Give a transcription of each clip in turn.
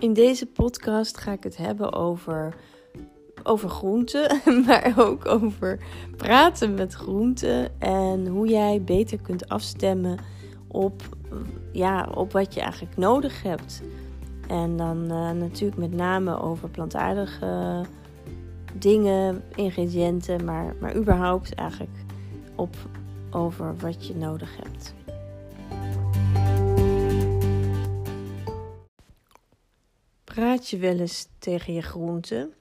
In deze podcast ga ik het hebben over, over groenten, maar ook over praten met groenten en hoe jij beter kunt afstemmen op, ja, op wat je eigenlijk nodig hebt. En dan uh, natuurlijk met name over plantaardige dingen, ingrediënten, maar, maar überhaupt eigenlijk op, over wat je nodig hebt. Praat je wel eens tegen je groenten?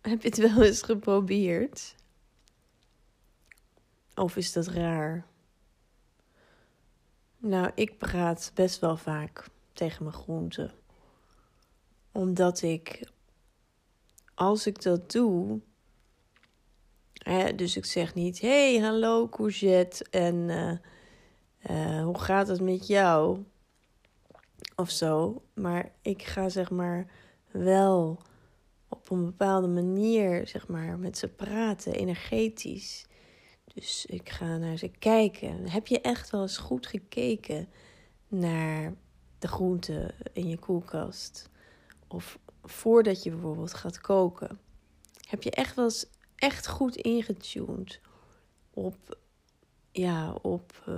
Heb je het wel eens geprobeerd? Of is dat raar? Nou, ik praat best wel vaak tegen mijn groenten. Omdat ik, als ik dat doe, hè, dus ik zeg niet: hey, hallo courgette en uh, uh, hoe gaat het met jou? Of zo. Maar ik ga zeg maar wel op een bepaalde manier zeg maar met ze praten, energetisch. Dus ik ga naar ze kijken. Heb je echt wel eens goed gekeken naar de groenten in je koelkast? Of voordat je bijvoorbeeld gaat koken. Heb je echt wel eens echt goed ingetuned op, ja, op uh,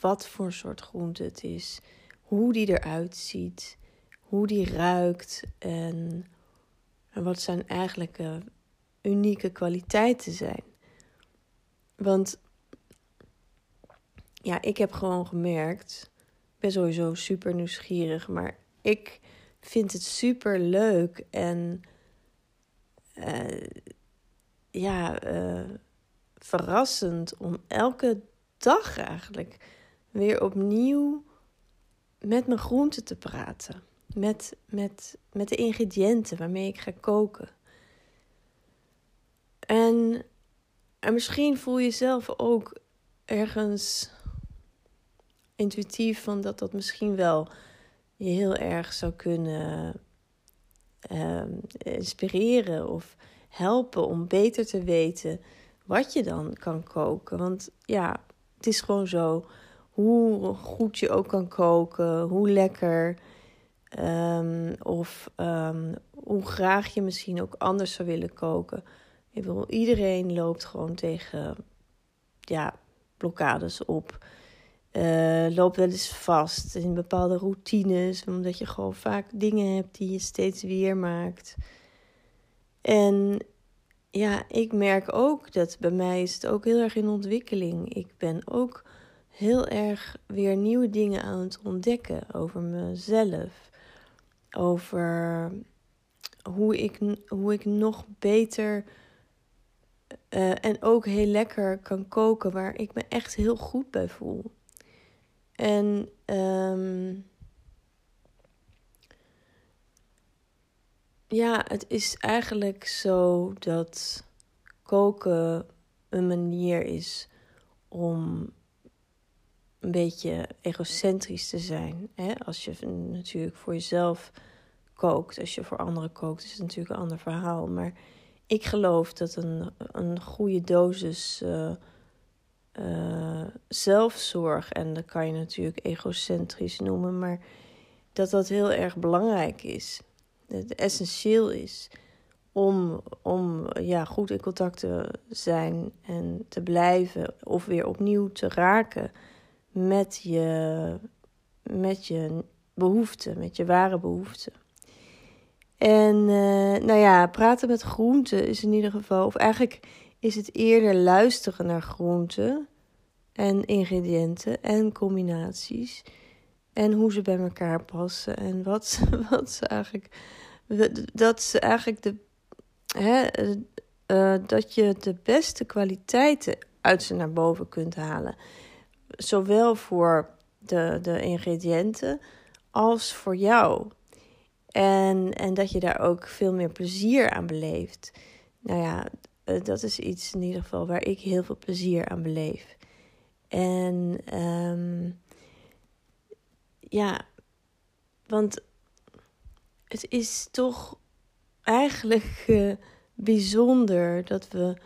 wat voor soort groente het is hoe die eruit ziet, hoe die ruikt en, wat zijn eigenlijke unieke kwaliteiten zijn. Want ja, ik heb gewoon gemerkt, ik ben sowieso super nieuwsgierig, maar ik vind het super leuk en uh, ja, uh, verrassend om elke dag eigenlijk weer opnieuw met mijn groenten te praten. Met, met, met de ingrediënten waarmee ik ga koken. En, en misschien voel je zelf ook ergens intuïtief van dat dat misschien wel je heel erg zou kunnen uh, inspireren of helpen om beter te weten wat je dan kan koken. Want ja, het is gewoon zo hoe goed je ook kan koken, hoe lekker. Um, of um, hoe graag je misschien ook anders zou willen koken. Ik bedoel, iedereen loopt gewoon tegen ja, blokkades op. Uh, loopt wel eens vast in bepaalde routines, omdat je gewoon vaak dingen hebt die je steeds weer maakt. En ja, ik merk ook dat bij mij is het ook heel erg in ontwikkeling. Ik ben ook heel erg weer nieuwe dingen aan het ontdekken over mezelf. Over hoe ik, hoe ik nog beter uh, en ook heel lekker kan koken, waar ik me echt heel goed bij voel. En um, ja, het is eigenlijk zo dat koken een manier is om een beetje egocentrisch te zijn. Hè? Als je natuurlijk voor jezelf kookt, als je voor anderen kookt, is het natuurlijk een ander verhaal. Maar ik geloof dat een, een goede dosis uh, uh, zelfzorg, en dat kan je natuurlijk egocentrisch noemen, maar dat dat heel erg belangrijk is. Het essentieel is om, om ja, goed in contact te zijn en te blijven of weer opnieuw te raken met je, met je behoeften, met je ware behoeften. En uh, nou ja, praten met groenten is in ieder geval, of eigenlijk is het eerder luisteren naar groenten en ingrediënten en combinaties. En hoe ze bij elkaar passen en wat ze, wat ze eigenlijk. Dat ze eigenlijk de. Hè, uh, dat je de beste kwaliteiten uit ze naar boven kunt halen zowel voor de, de ingrediënten als voor jou. En, en dat je daar ook veel meer plezier aan beleeft. Nou ja, eh, dat is iets in ieder geval waar ik heel veel plezier aan beleef. En um, ja, want het is toch eigenlijk uh, bijzonder dat we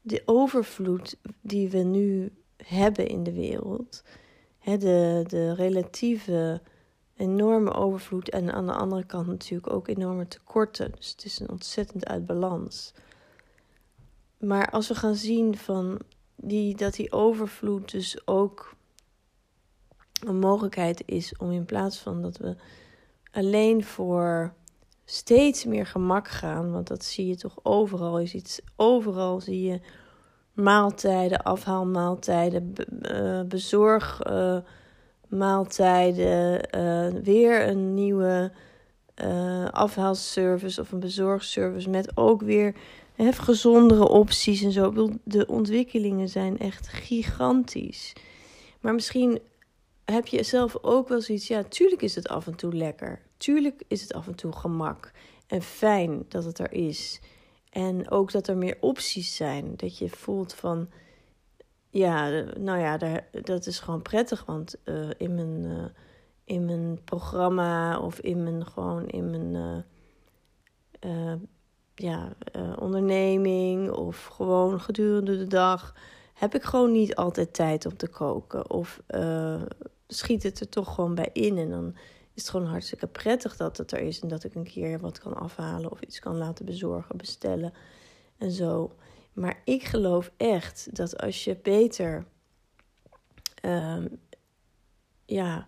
de overvloed die we nu hebben in de wereld. de, de relatieve enorme overvloed en aan de andere kant natuurlijk ook enorme tekorten. Dus het is een ontzettend uit balans. Maar als we gaan zien van die, dat die overvloed dus ook een mogelijkheid is om in plaats van dat we alleen voor steeds meer gemak gaan, want dat zie je toch overal. Je ziet overal zie je maaltijden, afhaalmaaltijden, uh, bezorgmaaltijden, uh, weer een nieuwe uh, afhaalservice of een bezorgservice met ook weer hè, gezondere opties en zo. De ontwikkelingen zijn echt gigantisch. Maar misschien heb je zelf ook wel zoiets, ja, tuurlijk is het af en toe lekker. Tuurlijk is het af en toe gemak en fijn dat het er is. En ook dat er meer opties zijn. Dat je voelt van, ja, nou ja, daar, dat is gewoon prettig. Want uh, in, mijn, uh, in mijn programma of in mijn, gewoon in mijn uh, ja, onderneming of gewoon gedurende de dag heb ik gewoon niet altijd tijd om te koken. Of schiet het er toch gewoon bij in. En dan is het gewoon hartstikke prettig dat het er is. En dat ik een keer wat kan afhalen of iets kan laten bezorgen, bestellen en zo. Maar ik geloof echt dat als je beter, uh, ja,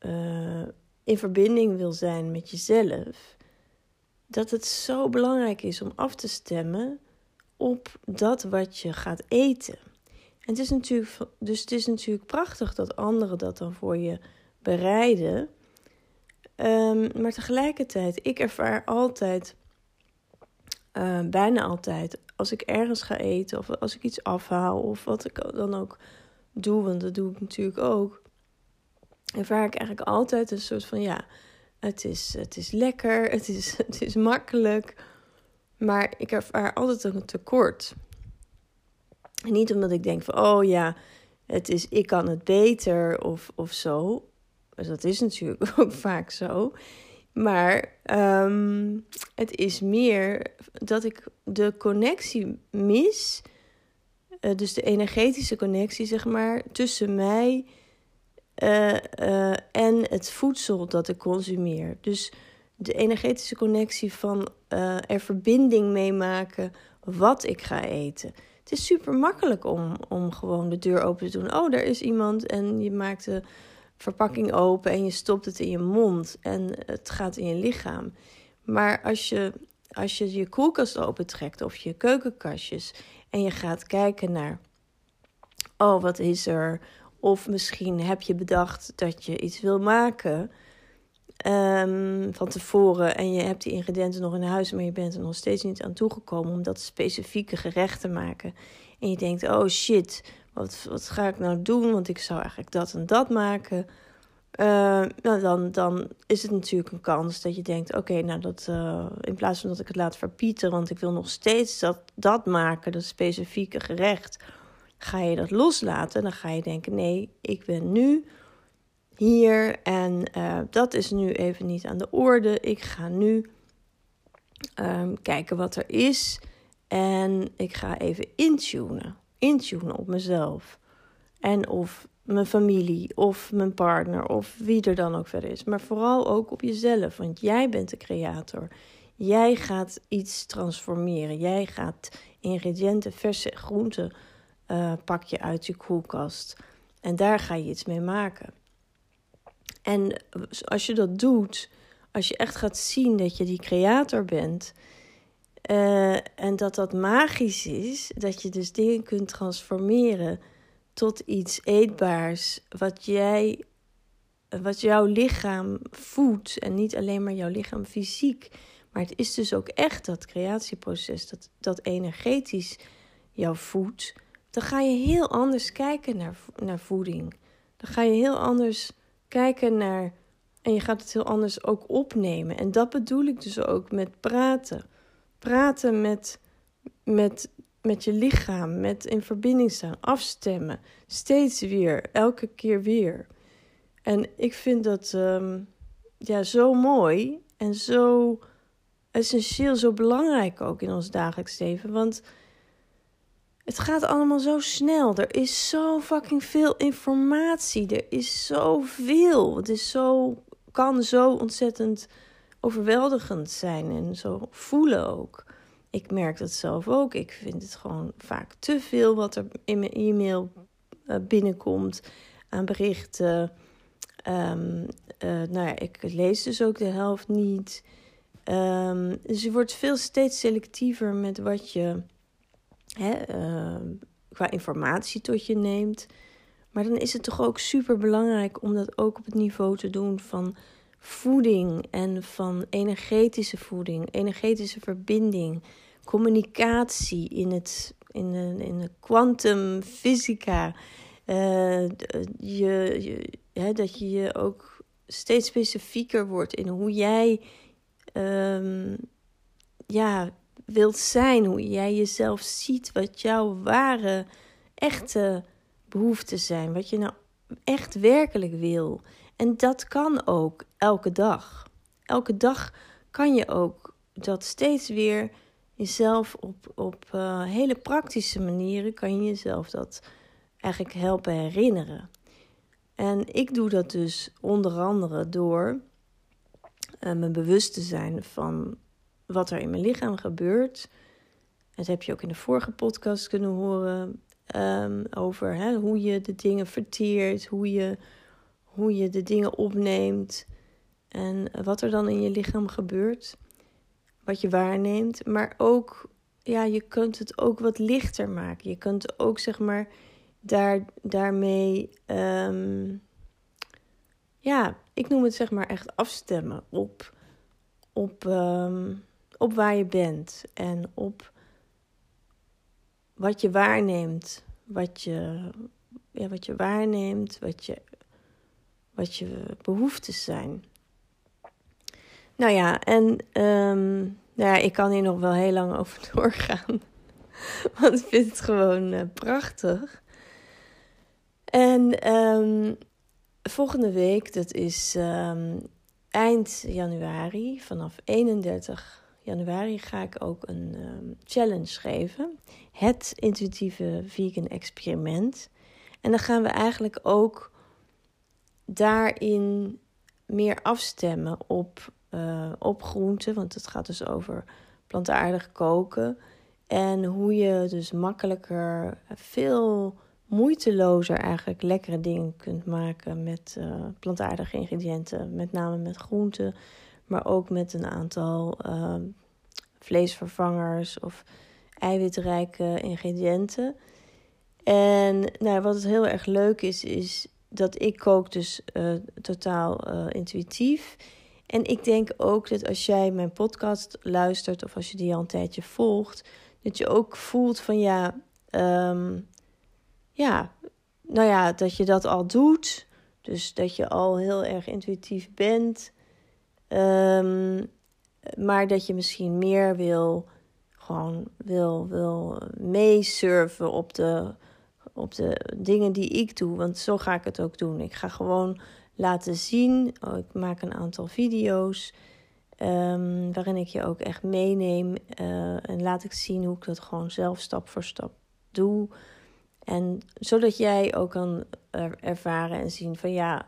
uh, in verbinding wil zijn met jezelf, dat het zo belangrijk is om af te stemmen op dat wat je gaat eten. En het is natuurlijk, dus het is natuurlijk prachtig dat anderen dat dan voor je bereiden. Um, maar tegelijkertijd, ik ervaar altijd, uh, bijna altijd, als ik ergens ga eten of als ik iets afhaal of wat ik dan ook doe, want dat doe ik natuurlijk ook, ervaar ik eigenlijk altijd een soort van ja, het is, het is lekker, het is, het is makkelijk, maar ik ervaar altijd een tekort. En niet omdat ik denk van, oh ja, het is, ik kan het beter of, of zo. Dus dat is natuurlijk ook vaak zo. Maar um, het is meer dat ik de connectie mis. Uh, dus de energetische connectie, zeg maar, tussen mij uh, uh, en het voedsel dat ik consumeer. Dus de energetische connectie van er verbinding mee maken wat ik ga eten. Het is super makkelijk om, om gewoon de deur open te doen. Oh, daar is iemand en je maakt de verpakking open en je stopt het in je mond en het gaat in je lichaam. Maar als je als je, je koelkast opentrekt of je keukenkastjes en je gaat kijken naar, oh wat is er? Of misschien heb je bedacht dat je iets wil maken um, van tevoren en je hebt die ingrediënten nog in huis, maar je bent er nog steeds niet aan toegekomen om dat specifieke gerecht te maken. En je denkt, oh shit, wat, wat ga ik nou doen? Want ik zou eigenlijk dat en dat maken. Uh, nou, dan, dan is het natuurlijk een kans dat je denkt: oké, nou dat uh, in plaats van dat ik het laat verpieten, want ik wil nog steeds dat, dat maken, dat specifieke gerecht, ga je dat loslaten. Dan ga je denken: nee, ik ben nu hier en uh, dat is nu even niet aan de orde. Ik ga nu um, kijken wat er is en ik ga even intunen, intunen op mezelf. En of mijn familie of mijn partner of wie er dan ook verder is. Maar vooral ook op jezelf, want jij bent de creator. Jij gaat iets transformeren. Jij gaat ingrediënten, verse groenten uh, pak je uit je koelkast. En daar ga je iets mee maken. En als je dat doet, als je echt gaat zien dat je die creator bent. Uh, en dat dat magisch is, dat je dus dingen kunt transformeren tot iets eetbaars wat jij, wat jouw lichaam voedt en niet alleen maar jouw lichaam fysiek, maar het is dus ook echt dat creatieproces dat dat energetisch jou voedt. Dan ga je heel anders kijken naar, naar voeding. Dan ga je heel anders kijken naar en je gaat het heel anders ook opnemen. En dat bedoel ik dus ook met praten. Praten met, met met je lichaam, met in verbinding staan, afstemmen. Steeds weer, elke keer weer. En ik vind dat um, ja, zo mooi en zo essentieel, zo belangrijk ook in ons dagelijks leven. Want het gaat allemaal zo snel. Er is zo fucking veel informatie. Er is zoveel. Het is zo, kan zo ontzettend overweldigend zijn en zo voelen ook. Ik merk dat zelf ook. Ik vind het gewoon vaak te veel wat er in mijn e-mail eh, binnenkomt aan berichten. Um, nou ja, ik lees dus ook de helft niet. Um, dus je wordt veel steeds selectiever met wat je hè, ehm, qua informatie tot je neemt. Maar dan is het toch ook super belangrijk om dat ook op het niveau te doen van voeding en van energetische voeding, energetische verbinding, communicatie in het in de, in de kwantumfysica. Uh, je, je, hè, dat je je ook steeds specifieker wordt in hoe jij um, ja, wilt zijn, hoe jij jezelf ziet, wat jouw ware, echte behoeften zijn, wat je nou echt werkelijk wil. En dat kan ook elke dag. Elke dag kan je ook dat steeds weer jezelf op, op uh, hele praktische manieren kan je jezelf dat eigenlijk helpen herinneren. En ik doe dat dus onder andere door uh, me bewust te zijn van wat er in mijn lichaam gebeurt. Dat heb je ook in de vorige podcast kunnen horen. Um, over hè, hoe je de dingen verteert, hoe je, hoe je de dingen opneemt en wat er dan in je lichaam gebeurt, wat je waarneemt. Maar ook, ja, je kunt het ook wat lichter maken. Je kunt ook, zeg maar, daar, daarmee, um, ja, ik noem het zeg maar echt afstemmen op, op, um, op waar je bent en op wat je waarneemt, wat je, ja, wat je waarneemt, wat je, wat je behoeftes zijn. Nou ja, en um, nou ja, ik kan hier nog wel heel lang over doorgaan. Want ik vind het gewoon uh, prachtig. En um, volgende week, dat is um, eind januari, vanaf 31 januari ga ik ook een um, challenge geven. Het intuïtieve vegan experiment. En dan gaan we eigenlijk ook daarin meer afstemmen op, uh, op groenten. Want het gaat dus over plantaardig koken. En hoe je dus makkelijker, veel moeitelozer eigenlijk lekkere dingen kunt maken met uh, plantaardige ingrediënten. Met name met groenten maar ook met een aantal uh, vleesvervangers of eiwitrijke ingrediënten. En nou, wat het heel erg leuk is, is dat ik kook dus uh, totaal uh, intuïtief. En ik denk ook dat als jij mijn podcast luistert of als je die al een tijdje volgt, dat je ook voelt van ja, um, ja, nou ja, dat je dat al doet. Dus dat je al heel erg intuïtief bent. Um, maar dat je misschien meer wil, gewoon wil, wil meesurfen op de, op de dingen die ik doe. Want zo ga ik het ook doen. Ik ga gewoon laten zien. Oh, ik maak een aantal video's. Um, waarin ik je ook echt meeneem. Uh, en laat ik zien hoe ik dat gewoon zelf stap voor stap doe. En zodat jij ook kan ervaren en zien van ja,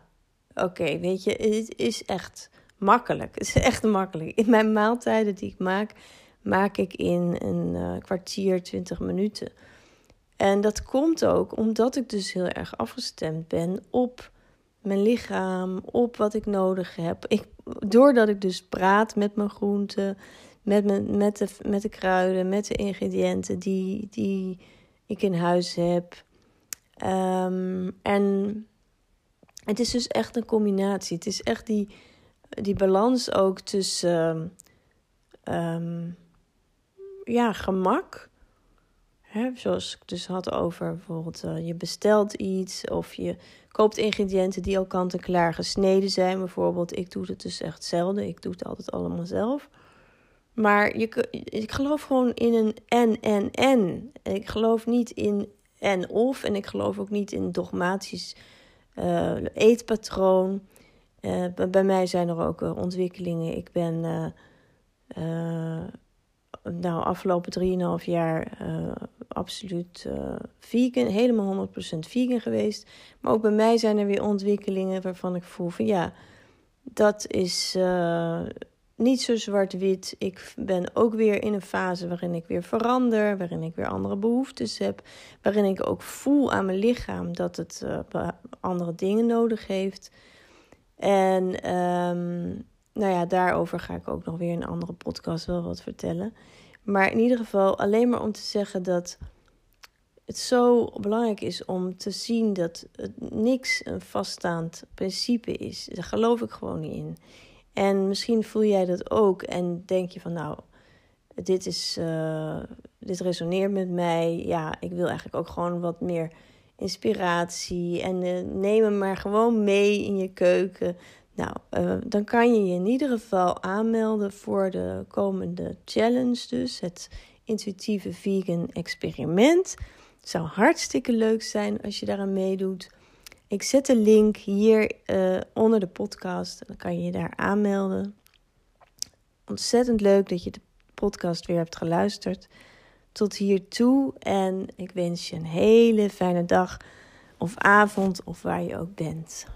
oké, weet je, het is echt makkelijk. Het is echt makkelijk. In mijn maaltijden die ik maak, maak ik in een uh, kwartier, twintig minuten. En dat komt ook omdat ik dus heel erg afgestemd ben op mijn lichaam, op wat ik nodig heb. Ik, doordat ik dus praat met mijn groenten, met, mijn, met, de, met de kruiden, met de ingrediënten die, die ik in huis heb. Um, en het is dus echt een combinatie. Het is echt die die balans ook tussen um, ja, gemak. Hè, zoals ik dus had over bijvoorbeeld uh, je bestelt iets of je koopt ingrediënten die al kant-en-klaar gesneden zijn. Bijvoorbeeld, ik doe het dus echt zelden. Ik doe het altijd allemaal zelf. Maar je, ik geloof gewoon in een en, en, en. Ik geloof niet in en of. En ik geloof ook niet in dogmatisch uh, eetpatroon. Uh, bij mij zijn er ook uh, ontwikkelingen. Ik ben uh, nou, afgelopen 3,5 jaar absoluut vegan, helemaal 100% vegan geweest. Maar ook bij mij zijn er weer ontwikkelingen waarvan ik voel van ja, dat is niet zo zwart-wit. Ik ben ook weer in een fase waarin ik weer verander, waarin ik weer andere behoeftes heb, waarin ik ook voel aan mijn lichaam dat het andere dingen nodig heeft. En um, nou ja, daarover ga ik ook nog weer in een andere podcast wel wat vertellen. Maar in ieder geval alleen maar om te zeggen dat het zo belangrijk is om te zien dat het niks een vaststaand principe is. Daar geloof ik gewoon niet in. En misschien voel jij dat ook en denk je van nou, dit, is, uh, dit resoneert met mij. Ja, ik wil eigenlijk ook gewoon wat meer inspiratie. En uh, neem hem maar gewoon mee in je keuken. Nou, uh, dan kan je je in ieder geval aanmelden voor de komende challenge. Dus het intuïtieve vegan experiment. Het zou hartstikke leuk zijn als je daaraan meedoet. Ik zet de link hier uh, onder de podcast. Dan kan je je daar aanmelden. Ontzettend leuk dat je de podcast weer hebt geluisterd. Tot hiertoe. En ik wens je een hele fijne dag of avond of waar je ook bent.